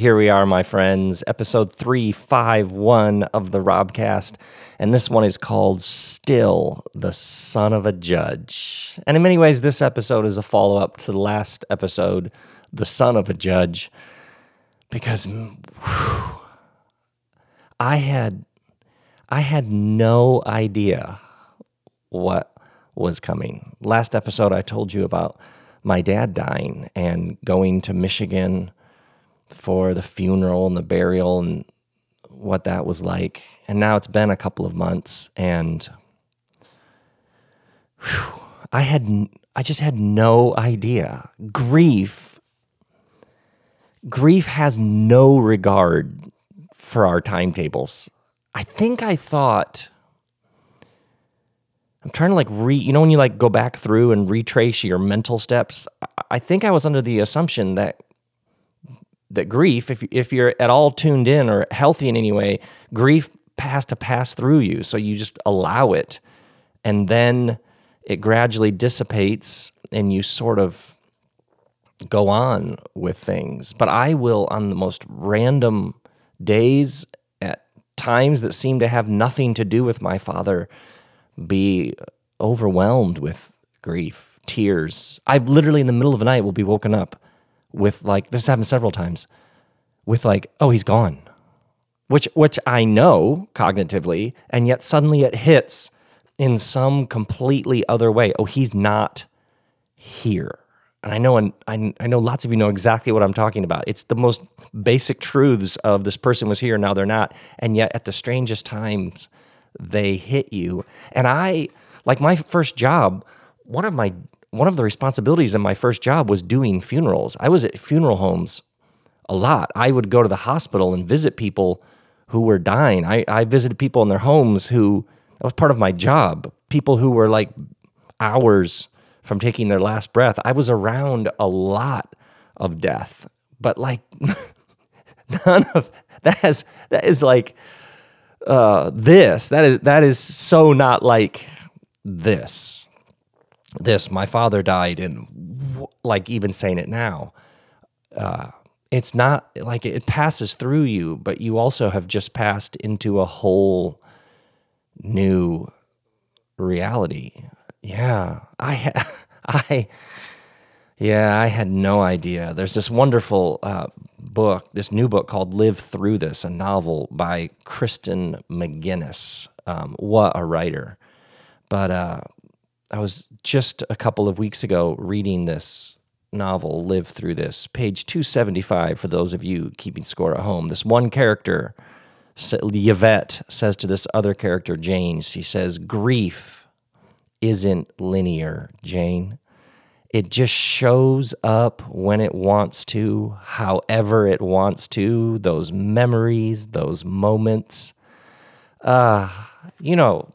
Here we are, my friends, episode 351 of the Robcast. And this one is called Still the Son of a Judge. And in many ways, this episode is a follow up to the last episode, The Son of a Judge, because mm, whew, I had I had no idea what was coming. Last episode, I told you about my dad dying and going to Michigan for the funeral and the burial and what that was like. And now it's been a couple of months and whew, I had I just had no idea. Grief grief has no regard for our timetables. I think I thought I'm trying to like re you know when you like go back through and retrace your mental steps. I think I was under the assumption that that grief, if if you're at all tuned in or healthy in any way, grief has to pass through you. So you just allow it, and then it gradually dissipates, and you sort of go on with things. But I will, on the most random days, at times that seem to have nothing to do with my father, be overwhelmed with grief, tears. I literally, in the middle of the night, will be woken up with like this has happened several times with like oh he's gone. Which which I know cognitively and yet suddenly it hits in some completely other way. Oh he's not here. And I know and I, I know lots of you know exactly what I'm talking about. It's the most basic truths of this person was here now they're not. And yet at the strangest times they hit you. And I like my first job one of my one of the responsibilities in my first job was doing funerals. I was at funeral homes a lot. I would go to the hospital and visit people who were dying. I, I visited people in their homes who, that was part of my job, people who were like hours from taking their last breath. I was around a lot of death, but like none of that has, that is like, uh, this, that is, that is so not like this this my father died and like even saying it now uh, it's not like it passes through you but you also have just passed into a whole new reality. Yeah i i yeah i had no idea. There's this wonderful uh, book this new book called live through this a novel by kristen mcginnis. Um, what a writer. But uh, I was just a couple of weeks ago reading this novel, Live Through This, page 275 for those of you keeping score at home. This one character, Yvette, says to this other character, Jane, she says, Grief isn't linear, Jane. It just shows up when it wants to, however it wants to, those memories, those moments. Uh, you know,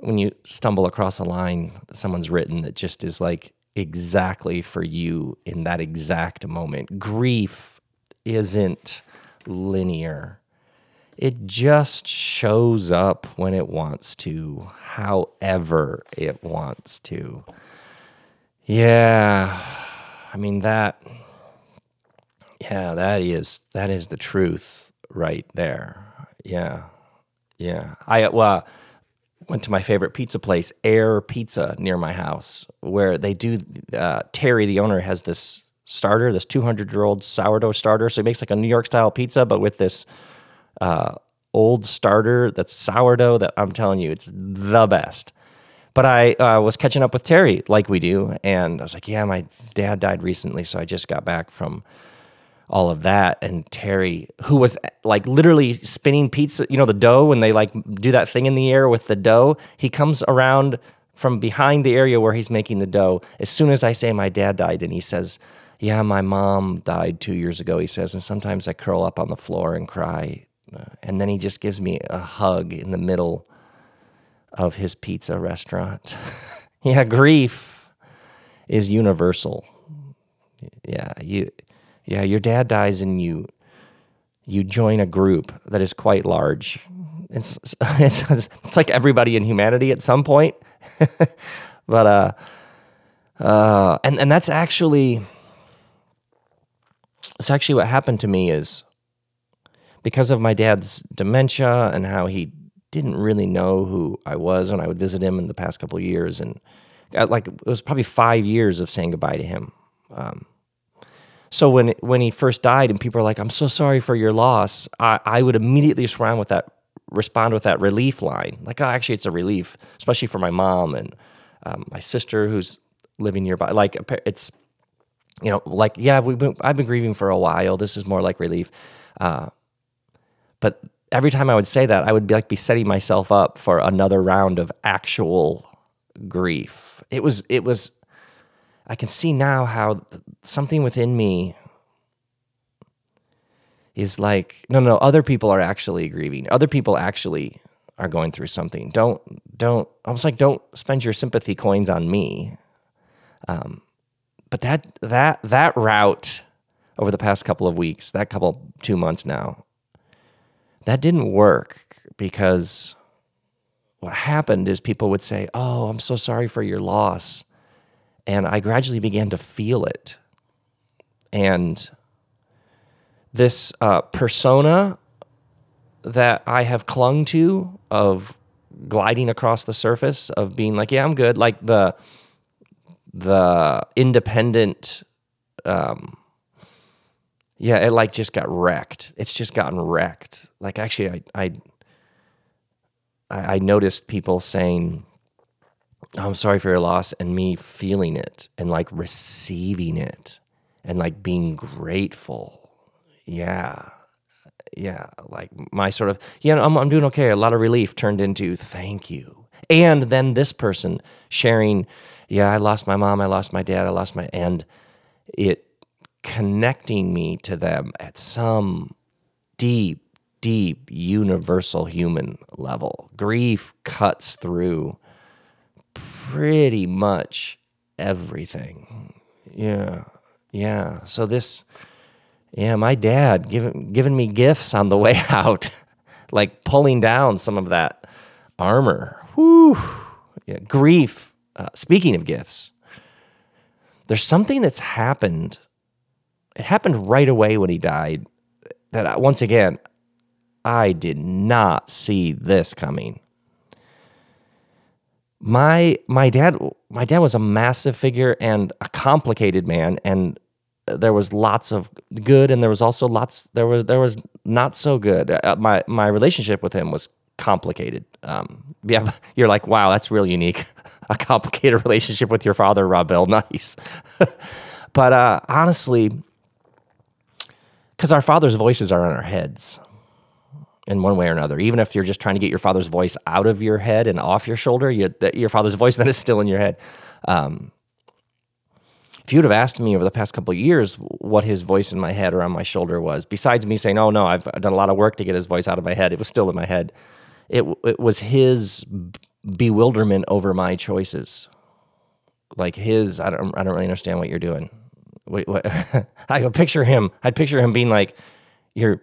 when you stumble across a line someone's written that just is like exactly for you in that exact moment. Grief isn't linear. It just shows up when it wants to, however it wants to. Yeah. I mean that yeah, that is that is the truth right there. Yeah. Yeah. I well went to my favorite pizza place, Air Pizza, near my house, where they do. Uh, Terry, the owner, has this starter, this 200 year old sourdough starter. So he makes like a New York style pizza, but with this uh, old starter that's sourdough. That I'm telling you, it's the best. But I uh, was catching up with Terry like we do, and I was like, "Yeah, my dad died recently, so I just got back from." All of that. And Terry, who was like literally spinning pizza, you know, the dough when they like do that thing in the air with the dough, he comes around from behind the area where he's making the dough. As soon as I say my dad died, and he says, Yeah, my mom died two years ago, he says, and sometimes I curl up on the floor and cry. And then he just gives me a hug in the middle of his pizza restaurant. yeah, grief is universal. Yeah, you yeah, your dad dies and you you join a group that is quite large. It's it's, it's like everybody in humanity at some point. but uh uh and and that's actually it's actually what happened to me is because of my dad's dementia and how he didn't really know who I was when I would visit him in the past couple of years, and uh, like it was probably five years of saying goodbye to him. Um, so when when he first died, and people are like, "I'm so sorry for your loss," I, I would immediately respond with that respond with that relief line, like, "Oh, actually, it's a relief, especially for my mom and um, my sister who's living nearby." Like it's you know, like yeah, we've been, I've been grieving for a while. This is more like relief. Uh, but every time I would say that, I would be like be setting myself up for another round of actual grief. It was it was I can see now how something within me is like no no other people are actually grieving. Other people actually are going through something. Don't don't almost like don't spend your sympathy coins on me. Um, but that that that route over the past couple of weeks, that couple two months now, that didn't work because what happened is people would say, "Oh, I'm so sorry for your loss," and I gradually began to feel it, and this uh, persona that I have clung to of gliding across the surface of being like, "Yeah, I'm good," like the the independent um yeah it like just got wrecked. It's just gotten wrecked. Like actually i i i noticed people saying i'm sorry for your loss and me feeling it and like receiving it and like being grateful. Yeah. Yeah like my sort of yeah I'm, I'm doing okay. A lot of relief turned into thank you. And then this person sharing yeah, I lost my mom, I lost my dad, I lost my, and it connecting me to them at some deep, deep, universal human level. Grief cuts through pretty much everything. Yeah, yeah. So this, yeah, my dad giving giving me gifts on the way out, like pulling down some of that armor. Whew. Yeah, grief uh, speaking of gifts, there's something that's happened. It happened right away when he died. That I, once again, I did not see this coming. My my dad my dad was a massive figure and a complicated man, and there was lots of good, and there was also lots there was there was not so good. Uh, my my relationship with him was complicated. Um, yeah, you're like, wow, that's real unique. a complicated relationship with your father, Rob Bell. Nice. but uh, honestly, because our father's voices are in our heads in one way or another. Even if you're just trying to get your father's voice out of your head and off your shoulder, you, the, your father's voice then is still in your head. Um, if you would have asked me over the past couple of years what his voice in my head or on my shoulder was, besides me saying, "Oh no, I've done a lot of work to get his voice out of my head," it was still in my head it, it was his bewilderment over my choices. Like his, I don't, I don't really understand what you're doing. Wait, what? I go picture him. I'd picture him being like, you're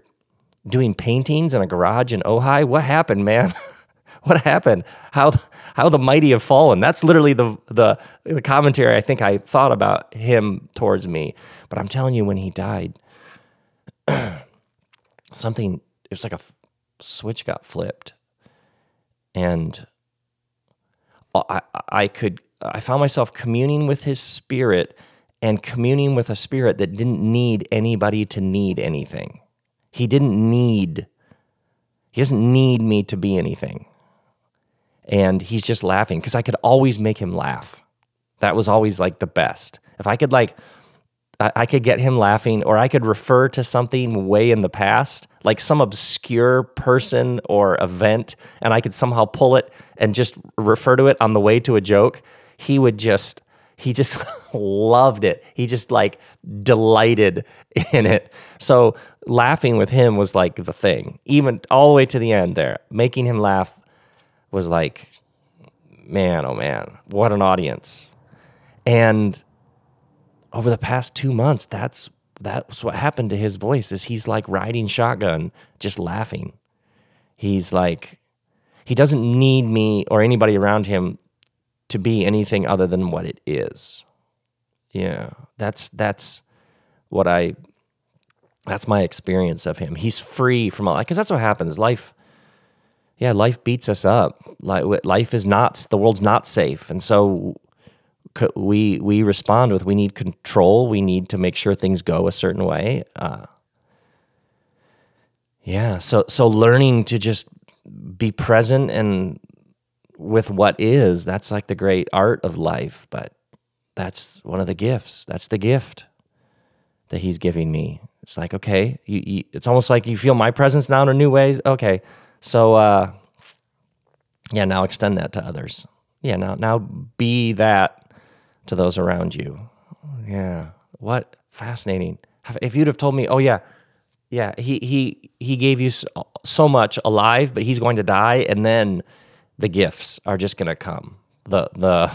doing paintings in a garage in Ojai. What happened, man? what happened? How how the mighty have fallen? That's literally the the the commentary I think I thought about him towards me. But I'm telling you, when he died, something it was like a switch got flipped, and I, I could I found myself communing with his spirit and communing with a spirit that didn't need anybody to need anything. He didn't need he doesn't need me to be anything. And he's just laughing because I could always make him laugh. That was always like the best. If I could like I could get him laughing, or I could refer to something way in the past, like some obscure person or event, and I could somehow pull it and just refer to it on the way to a joke. He would just, he just loved it. He just like delighted in it. So laughing with him was like the thing, even all the way to the end there. Making him laugh was like, man, oh man, what an audience. And over the past two months, that's that's what happened to his voice is he's like riding shotgun, just laughing. He's like he doesn't need me or anybody around him to be anything other than what it is. Yeah. That's that's what I That's my experience of him. He's free from all because that's what happens. Life, yeah, life beats us up. Life is not the world's not safe, and so we we respond with we need control. We need to make sure things go a certain way. Uh, yeah, so so learning to just be present and with what is that's like the great art of life. But that's one of the gifts. That's the gift that he's giving me. It's like okay, you, you, it's almost like you feel my presence now in new ways. Okay, so uh, yeah, now extend that to others. Yeah, now now be that to those around you. Yeah. What fascinating. If you'd have told me, "Oh yeah, yeah, he he he gave you so much alive, but he's going to die and then the gifts are just going to come. The the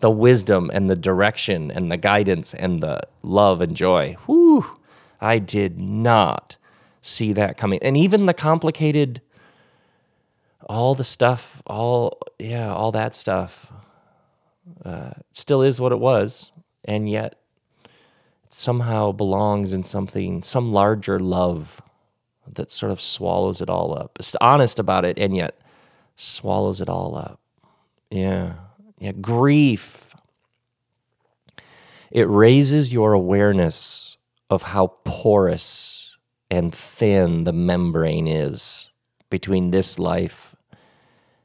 the wisdom and the direction and the guidance and the love and joy. Whew. I did not see that coming. And even the complicated all the stuff, all yeah, all that stuff uh, still is what it was, and yet somehow belongs in something, some larger love that sort of swallows it all up. It's honest about it, and yet swallows it all up. Yeah, yeah. Grief. It raises your awareness of how porous and thin the membrane is between this life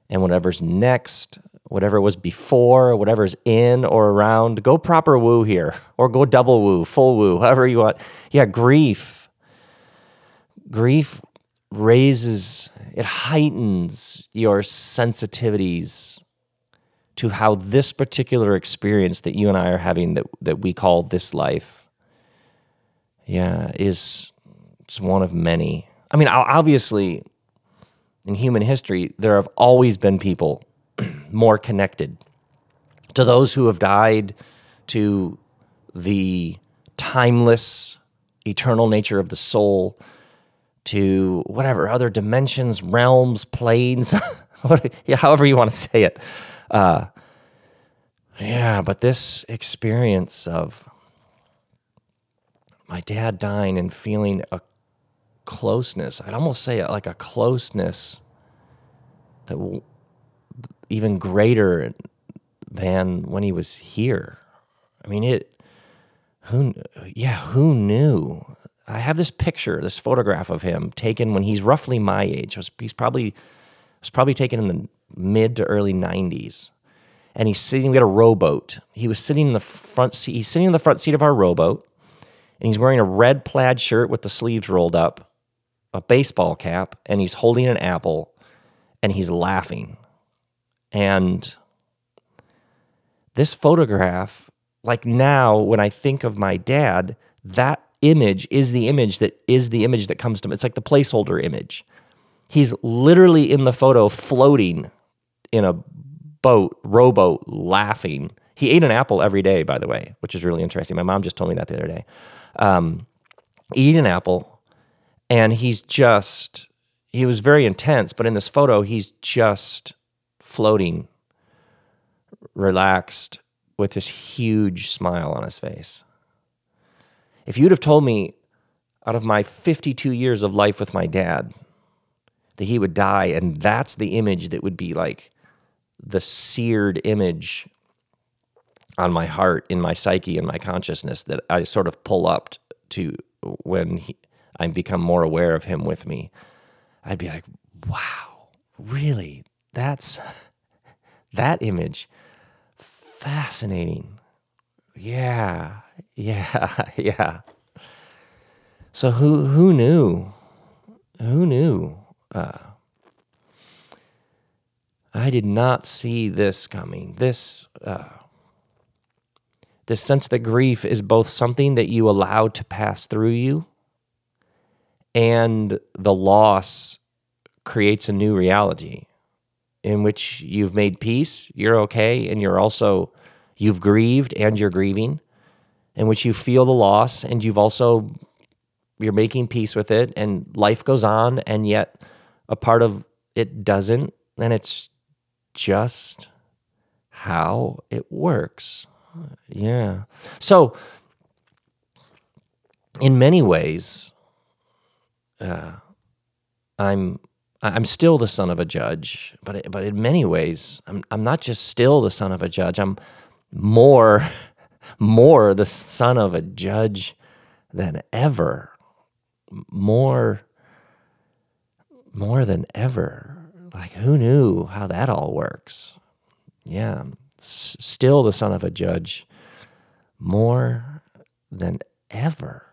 and whatever's next whatever was before, whatever's in or around. Go proper woo here, or go double woo, full woo, however you want. Yeah, grief. Grief raises, it heightens your sensitivities to how this particular experience that you and I are having that, that we call this life, yeah, is it's one of many. I mean, obviously, in human history, there have always been people more connected to those who have died, to the timeless, eternal nature of the soul, to whatever other dimensions, realms, planes, however you want to say it. Uh, yeah, but this experience of my dad dying and feeling a closeness, I'd almost say like a closeness that even greater than when he was here. I mean, it, who, yeah, who knew? I have this picture, this photograph of him taken when he's roughly my age. He's probably, was probably taken in the mid to early 90s. And he's sitting, we had a rowboat. He was sitting in the front seat, he's sitting in the front seat of our rowboat, and he's wearing a red plaid shirt with the sleeves rolled up, a baseball cap, and he's holding an apple, and he's laughing. And this photograph, like now, when I think of my dad, that image is the image that is the image that comes to me. It's like the placeholder image. He's literally in the photo floating in a boat, rowboat, laughing. He ate an apple every day, by the way, which is really interesting. My mom just told me that the other day. Um, eat an apple, and he's just, he was very intense, but in this photo, he's just floating, relaxed, with this huge smile on his face. If you'd have told me out of my 52 years of life with my dad that he would die, and that's the image that would be like the seared image on my heart, in my psyche, in my consciousness that I sort of pull up to when he, I become more aware of him with me, I'd be like, wow, really? That's that image fascinating. Yeah, yeah, yeah. So who who knew? Who knew? Uh, I did not see this coming. This uh, this sense that grief is both something that you allow to pass through you, and the loss creates a new reality in which you've made peace, you're okay, and you're also, you've grieved and you're grieving, in which you feel the loss and you've also, you're making peace with it, and life goes on, and yet a part of it doesn't, and it's just how it works. Yeah. So, in many ways, uh, I'm I'm still the son of a judge, but but in many ways, I'm I'm not just still the son of a judge. I'm more more the son of a judge than ever. More more than ever. Like who knew how that all works? Yeah, still the son of a judge more than ever.